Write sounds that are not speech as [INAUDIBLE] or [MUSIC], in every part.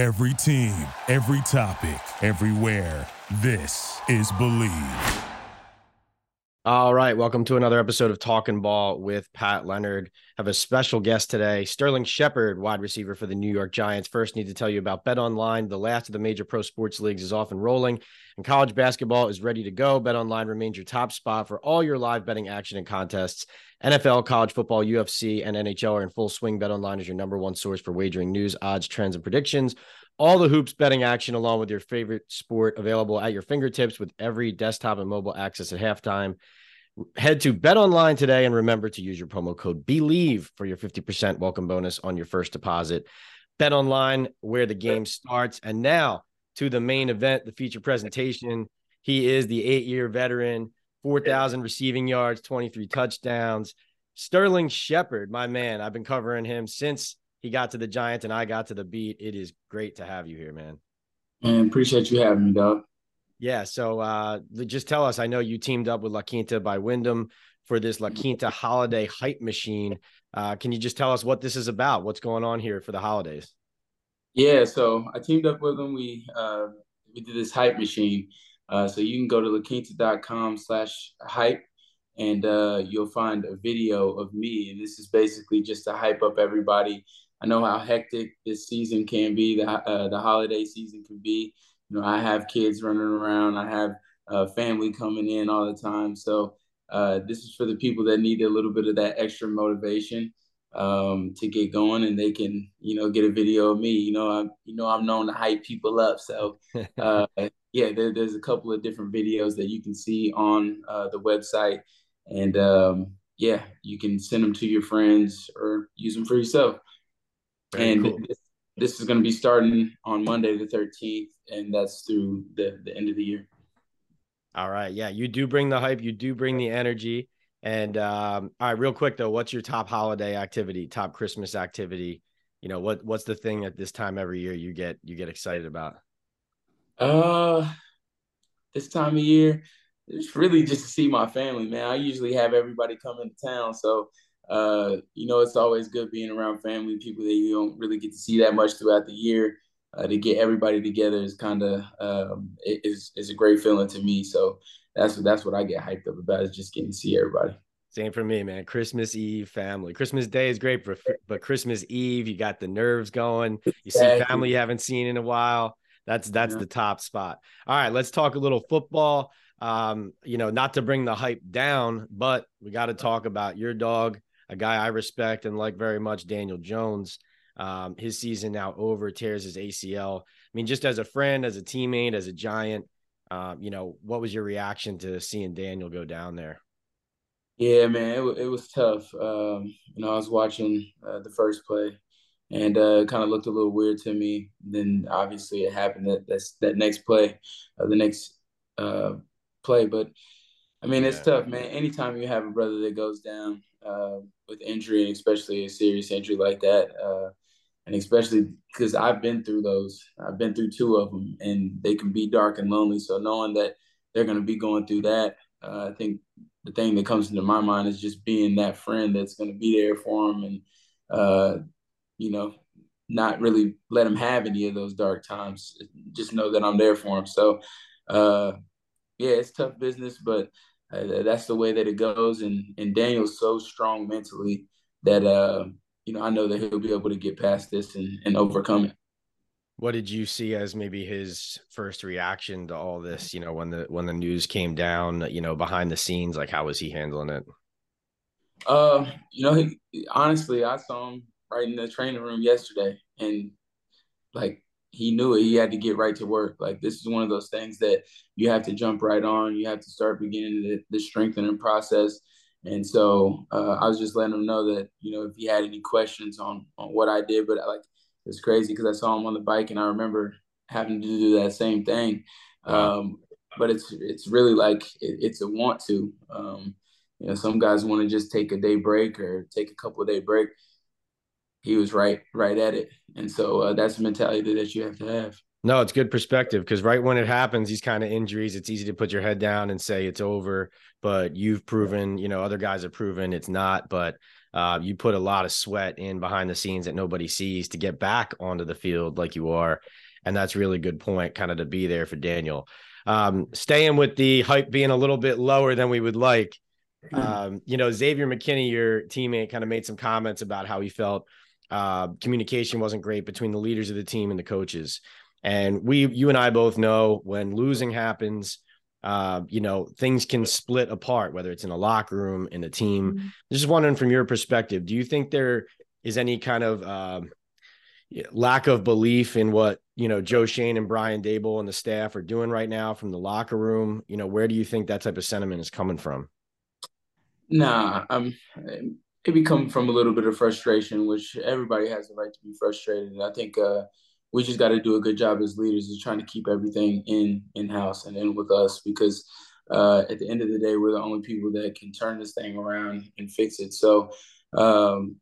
Every team, every topic, everywhere. This is Bleav. All right, welcome to another episode of Talkin' Ball with Pat Leonard. Have a special guest today, Sterling Shepard, wide receiver for the New York Giants. First, need to tell you about BetOnline. The last of the major pro sports leagues is off and rolling, and college basketball is ready to go. BetOnline remains your top spot for all your live betting action and contests. NFL, college football, UFC, and NHL are in full swing. BetOnline is your number one source for wagering news, odds, trends, and predictions. All the hoops betting action, along with your favorite sport, available at your fingertips with every desktop and mobile access at halftime. Head to BetOnline today and remember to use your promo code BELIEVE for your 50% welcome bonus on your first deposit. BetOnline, where the game starts. And now to the main event, the feature presentation. He is the eight year veteran, 4,000 receiving yards, 23 touchdowns. Sterling Shepard, my man. I've been covering him since he got to the Giants and I got to the beat. It is great to have you here, man. And appreciate you having me, dog. Yeah. So uh, just tell us. I know you teamed up with La Quinta by Wyndham for this La Quinta holiday hype machine. Uh, can you just tell us what this is about? What's going on here for the holidays? Yeah. So I teamed up with them. We uh, we did this hype machine. Uh, so you can go to laquinta.com slash hype and uh, you'll find a video of me. And this is basically just to hype up everybody I know how hectic this season can be, the uh, the holiday season can be. You know, I have kids running around, I have uh, family coming in all the time. So uh, this is for the people that need a little bit of that extra motivation um, to get going, and they can, you know, get a video of me. You know, I'm, you know, I'm known to hype people up. So [LAUGHS] uh, yeah, there, there's a couple of different videos that you can see on uh, the website, and um, yeah, you can send them to your friends or use them for yourself. Very and cool. this, this, is going to be starting on Monday the 13th, and that's through the, the end of the year. All right. Yeah, you do bring the hype, you do bring the energy. And um, all right, real quick though, what's your top holiday activity, top Christmas activity? You know, what what's the thing at this time every year you get you get excited about? Uh this time of year, it's really just to see my family, man. I usually have everybody come into town. So uh, you know, it's always good being around family, people that you don't really get to see that much throughout the year. Uh, to get everybody together is kind of um, is is a great feeling to me. So that's that's what I get hyped up about is just getting to see everybody. Same for me, man. Christmas Eve family. Christmas Day is great, but but Christmas Eve, you got the nerves going. You see family you haven't seen in a while. That's that's yeah. the top spot. All right, let's talk a little football. Um, you know, not to bring the hype down, but we got to talk about your dog, a guy I respect and like very much, Daniel Jones. Um, his season now over, tears his ACL. I mean, just as a friend, as a teammate, as a giant, um, you know, what was your reaction to seeing Daniel go down there? Yeah, man, it, it was tough. Um, you know, I was watching uh, the first play, and uh, kind of looked a little weird to me. Then obviously it happened that that's that next play, uh, the next uh, play. But I mean, it's tough, man. Anytime you have a brother that goes down, uh, with injury, especially a serious injury like that. And especially because I've been through those. I've been through two of them, and they can be dark and lonely. So knowing that they're going to be going through that, uh, I think the thing that comes into my mind is just being that friend that's going to be there for them, and uh, you know, not really let them have any of those dark times. Just know that I'm there for them. So, uh, yeah, it's tough business, but uh, that's the way that it goes. And and Daniel's so strong mentally that uh, you know I know that he'll be able to get past this and, and overcome it. What did you see as maybe his first reaction to all this? You know, when the when the news came down, you know, behind the scenes, like how was he handling it? Uh, you know, he, honestly, I saw him right in the training room yesterday, and like he knew it. He had to get right to work. Like this is one of those things that you have to jump right on. You have to start beginning the, the strengthening process. And so uh, I was just letting him know that you know if he had any questions on on what I did, but like it's crazy because I saw him on the bike and I remember having to do that same thing. Um, but it's it's really like it, it's a want to. Um, you know, some guys want to just take a day break or take a couple of day break he was right right at it and so uh, that's the mentality that you have to have no it's good perspective because right when it happens these kind of injuries it's easy to put your head down and say it's over but you've proven you know other guys have proven it's not but uh, you put a lot of sweat in behind the scenes that nobody sees to get back onto the field like you are. And that's really good point, kind of to be there for Daniel. Um, staying with the hype being a little bit lower than we would like. [CLEARS THROAT] Um, you know, Xavier McKinney, your teammate, kind of made some comments about how he felt uh, communication wasn't great between the leaders of the team and the coaches. And we, you and I both know when losing happens, uh, you know, things can split apart, whether it's in a locker room, in a team. Mm-hmm. Just wondering from your perspective, do you think there is any kind of uh, lack of belief in what, you know, Joe Schoen and Brian Daboll and the staff are doing right now from the locker room? You know, where do you think that type of sentiment is coming from? Nah, I'm it be coming from a little bit of frustration, which everybody has the right to be frustrated. And I think uh, we just got to do a good job as leaders of trying to keep everything in in house and in with us because uh, at the end of the day, we're the only people that can turn this thing around and fix it. So, um,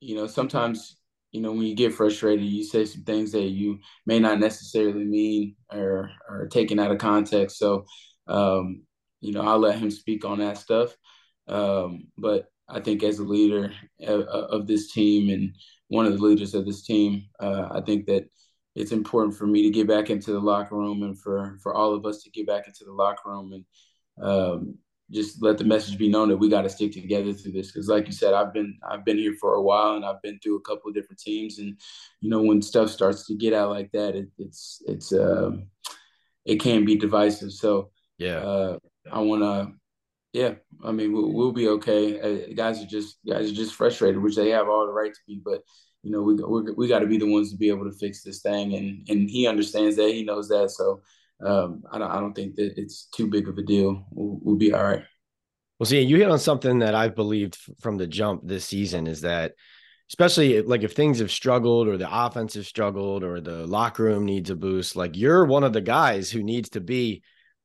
you know, sometimes you know when you get frustrated, you say some things that you may not necessarily mean or or taken out of context. So, um, you know, I'll let him speak on that stuff. Um, but I think as a leader of, of, this team and one of the leaders of this team, uh, I think that it's important for me to get back into the locker room and for for all of us to get back into the locker room and um, just let the message be known that we got to stick together through this. Because like you said i've been i've been here for a while and i've been through a couple of different teams and you know when stuff starts to get out like that it, it's it's um it can be divisive. So yeah. uh, i want to yeah i mean we'll, we'll be okay. Uh, guys are just guys are just frustrated which they have all the right to be but you know, we we we got to be the ones to be able to fix this thing, and and he understands that, he knows that, so um, I don't I don't think that it's too big of a deal. We'll, we'll be all right. Well, see, you hit on something that I've believed from the jump this season is that, especially like if things have struggled or the offense has struggled or the locker room needs a boost, like you're one of the guys who needs to be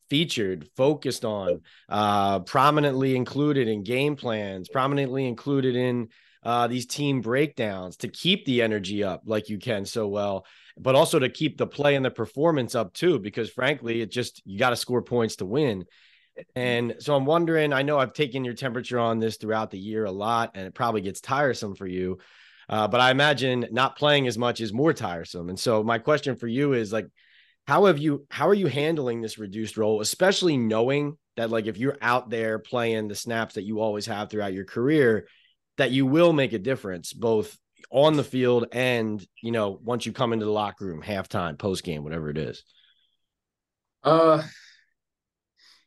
featured, focused on, uh, prominently included in game plans, prominently included in uh, these team breakdowns to keep the energy up like you can so well, but also to keep the play and the performance up too, because frankly, it just you got to score points to win. And so I'm wondering, I know I've taken your temperature on this throughout the year a lot, and it probably gets tiresome for you. Uh, but I imagine not playing as much is more tiresome. And so my question for you is like, how have you how are you handling this reduced role, especially knowing that like if you're out there playing the snaps that you always have throughout your career, that you will make a difference both on the field and you know once you come into the locker room halftime post game whatever it is. Uh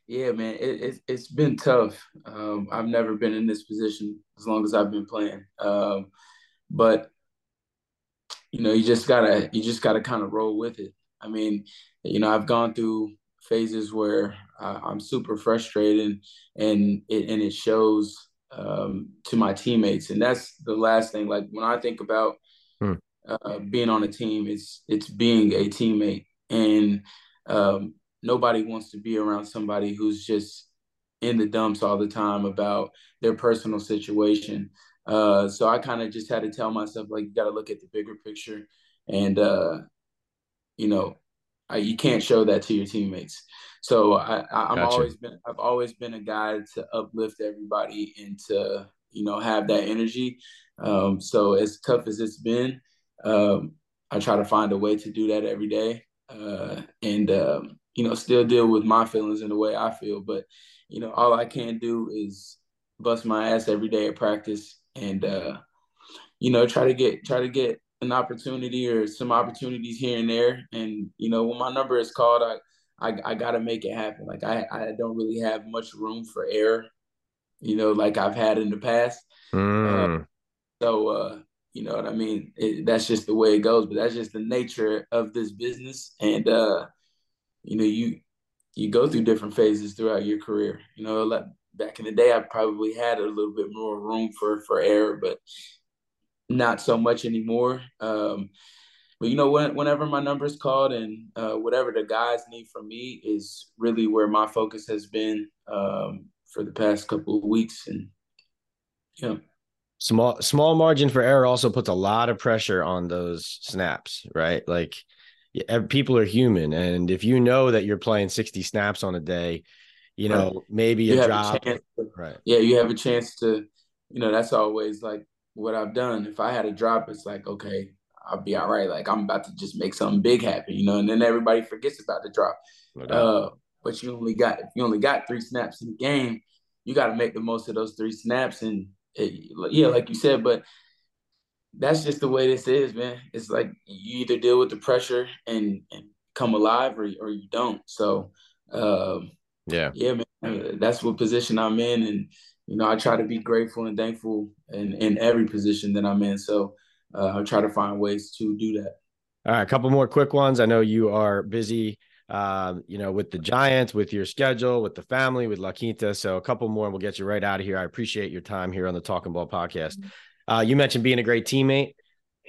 yeah man it, it, it's been tough. Um i've never been in this position as long as i've been playing. Um but you know you just gotta you just gotta kind of roll with it. I mean you know i've gone through phases where I, i'm super frustrated and it and it shows um, to my teammates, and that's the last thing. Like when I think about hmm. uh, being on a team, it's it's being a teammate, and um, nobody wants to be around somebody who's just in the dumps all the time about their personal situation. Uh, so I kind of just had to tell myself like you got to look at the bigger picture, and uh, you know, I, you can't show that to your teammates. So I, I, am gotcha. always been I've always been a guy to uplift everybody and to you know have that energy. Um, so as tough as it's been, um, I try to find a way to do that every day, uh, and um, you know still deal with my feelings in the way I feel. But you know all I can do is bust my ass every day at practice and uh, you know try to get try to get an opportunity or some opportunities here and there. And you know when my number is called, I I, I got to make it happen. Like I, I don't really have much room for error, you know, like I've had in the past. Mm. Uh, so, uh, you know what I mean? It, that's just the way it goes, but that's just the nature of this business. And, uh, you know, you, you go through different phases throughout your career, you know, like back in the day, I probably had a little bit more room for, for error, but not so much anymore. Um, but you know, when, whenever my number is called and uh, whatever the guys need from me is really where my focus has been um, for the past couple of weeks. And yeah, small small margin for error also puts a lot of pressure on those snaps, right? Like people are human, and if you know that you're playing 60 snaps on a day, you know right. maybe you a drop, a right? Yeah, you have a chance to you know, that's always like what I've done. If I had a drop, it's like, okay, I'll be all right. Like I'm about to just make something big happen, you know, and then everybody forgets about the drop. No uh, but you only got if you only got three snaps in the game, you got to make the most of those three snaps. And it, yeah, like you said, but that's just the way this is, man. It's like you either deal with the pressure and, and come alive or or you don't. So um, yeah, yeah, man. That's what position I'm in, and you know I try to be grateful and thankful in in every position that I'm in. So uh, I try to find ways to do that. All right, a couple more quick ones. I know you are busy, uh, you know, with the Giants, with your schedule, with the family, with La Quinta. So a couple more, and we'll get you right out of here. I appreciate your time here on the Talkin' Ball podcast. Uh, you mentioned being a great teammate.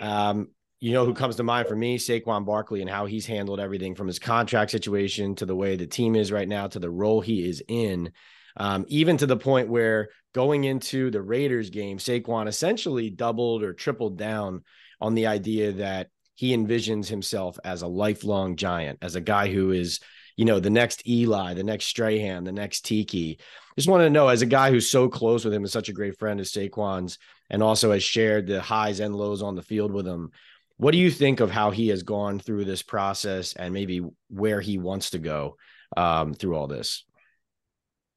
Um, you know who comes to mind for me? Saquon Barkley and how he's handled everything from his contract situation to the way the team is right now to the role he is in. Um, even to the point where going into the Raiders game, Saquon essentially doubled or tripled down on the idea that he envisions himself as a lifelong giant, as a guy who is, you know, the next Eli, the next Strahan, the next Tiki. Just want to know, as a guy who's so close with him and such a great friend as Saquon's, and also has shared the highs and lows on the field with him. What do you think of how he has gone through this process and maybe where he wants to go um, through all this?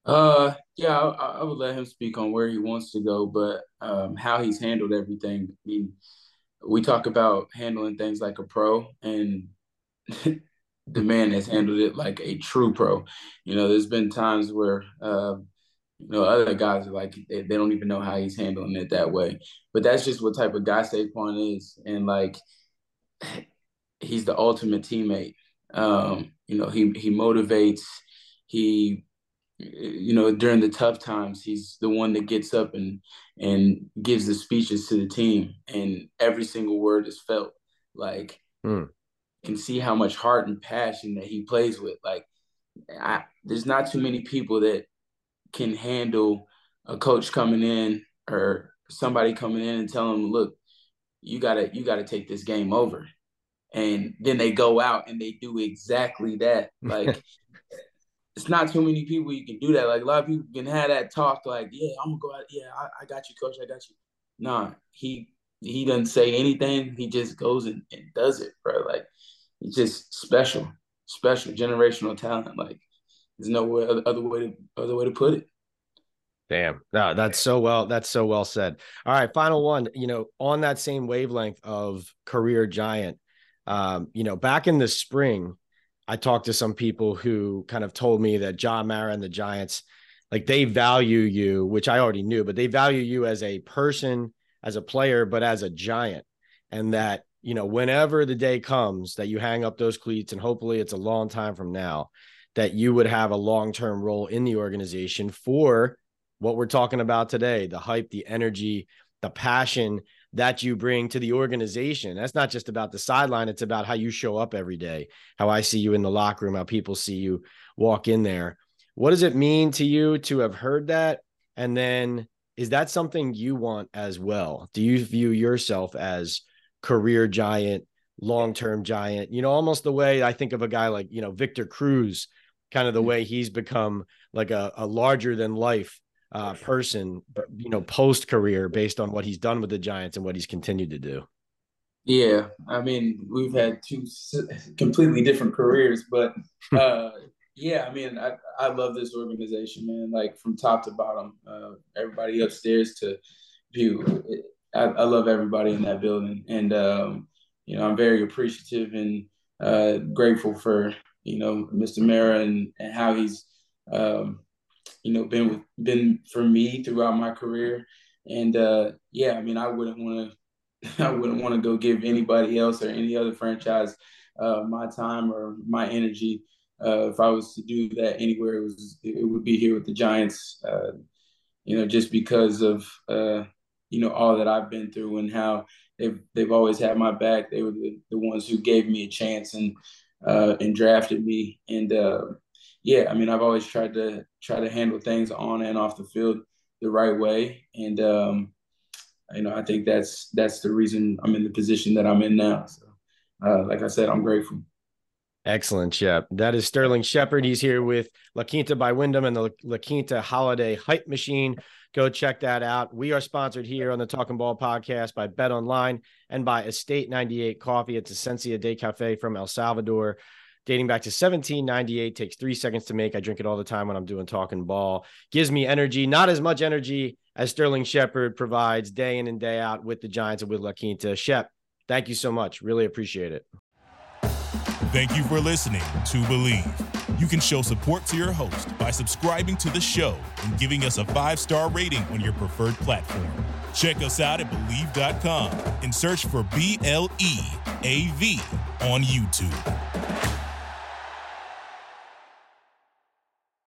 Uh, yeah, I, I, would let him speak on where he wants to go, but um, how he's handled everything. I mean, we talk about handling things like a pro, and [LAUGHS] the man has handled it like a true pro. You know, there's been times where uh, you know, other guys are like they, they don't even know how he's handling it that way. But that's just what type of guy Saquon is, and like [SIGHS] he's the ultimate teammate. Um, you know, he he motivates. He, you know, during the tough times, he's the one that gets up and and gives the speeches to the team, and every single word is felt. Like, mm. can see how much heart and passion that he plays with. Like, I, there's not too many people that can handle a coach coming in or somebody coming in and telling them, look, you gotta you gotta take this game over. And then they go out and they do exactly that. [LAUGHS] Like it's not too many people you can do that. Like a lot of people can have that talk like, yeah, I'm gonna go out, yeah, I, I got you, coach, I got you. Nah, he he doesn't say anything, he just goes and, and does it, bro. Like it's just special, special generational talent. Like there's no way, other way to other way to put it. Damn. No, that's so well, that's so well said. All right, final one. You know, on that same wavelength of career giant, um, you know, back in the spring, I talked to some people who kind of told me that John Mara and the Giants, like they value you, which I already knew, but they value you as a person, as a player, but as a giant. And that, you know, whenever the day comes that you hang up those cleats, and hopefully it's a long time from now, that you would have a long term role in the organization for what we're talking about today the hype, the energy, the passion that you bring to the organization. That's not just about the sideline, it's about how you show up every day, how I see you in the locker room, how people see you walk in there. What does it mean to you to have heard that? And then is that something you want as well? Do you view yourself as career giant, long term giant? You know, almost the way I think of a guy like, you know, Victor Cruz kind of the mm. way he's become like a, a larger than life uh, person, you know, post career based on what he's done with the Giants and what he's continued to do. Yeah, I mean, we've had two completely different careers, but [LAUGHS] uh, yeah, I mean, I, I love this organization, man. Like from top to bottom, uh, everybody upstairs to view. I, I, love everybody in that building, and um, you know, I'm very appreciative and uh, grateful for you know, Mr. Mara and, and how he's, um, you know, been with, been for me throughout my career. And uh, yeah, I mean, I wouldn't want to, [LAUGHS] I wouldn't want to go give anybody else or any other franchise uh, my time or my energy. Uh, if I was to do that anywhere, it was it would be here with the Giants. Uh, you know, just because of uh, you know all that I've been through and how they've they've always had my back. They were the, the ones who gave me a chance and uh, and drafted me. And uh, yeah, I mean, I've always tried to try to handle things on and off the field the right way. And um, you know, I think that's that's the reason I'm in the position that I'm in now. So, uh, like I said, I'm grateful. Excellent, Shep. That is Sterling Shepard. He's here with La Quinta by Wyndham and the La Quinta Holiday Hype Machine. Go check that out. We are sponsored here on the Talkin' Ball podcast by BetOnline and by Estate 98 Coffee. It's Esencia de Cafe from El Salvador, dating back to 1798. Takes three seconds to make. I drink it all the time when I'm doing Talkin' Ball. Gives me energy, not as much energy as Sterling Shepard provides day in and day out with the Giants and with La Quinta. Shep, thank you so much. Really appreciate it. Thank you for listening to Bleav. You can show support to your host by subscribing to the show and giving us a five star rating on your preferred platform. Check us out at Bleav.com and search for B L E A V on YouTube.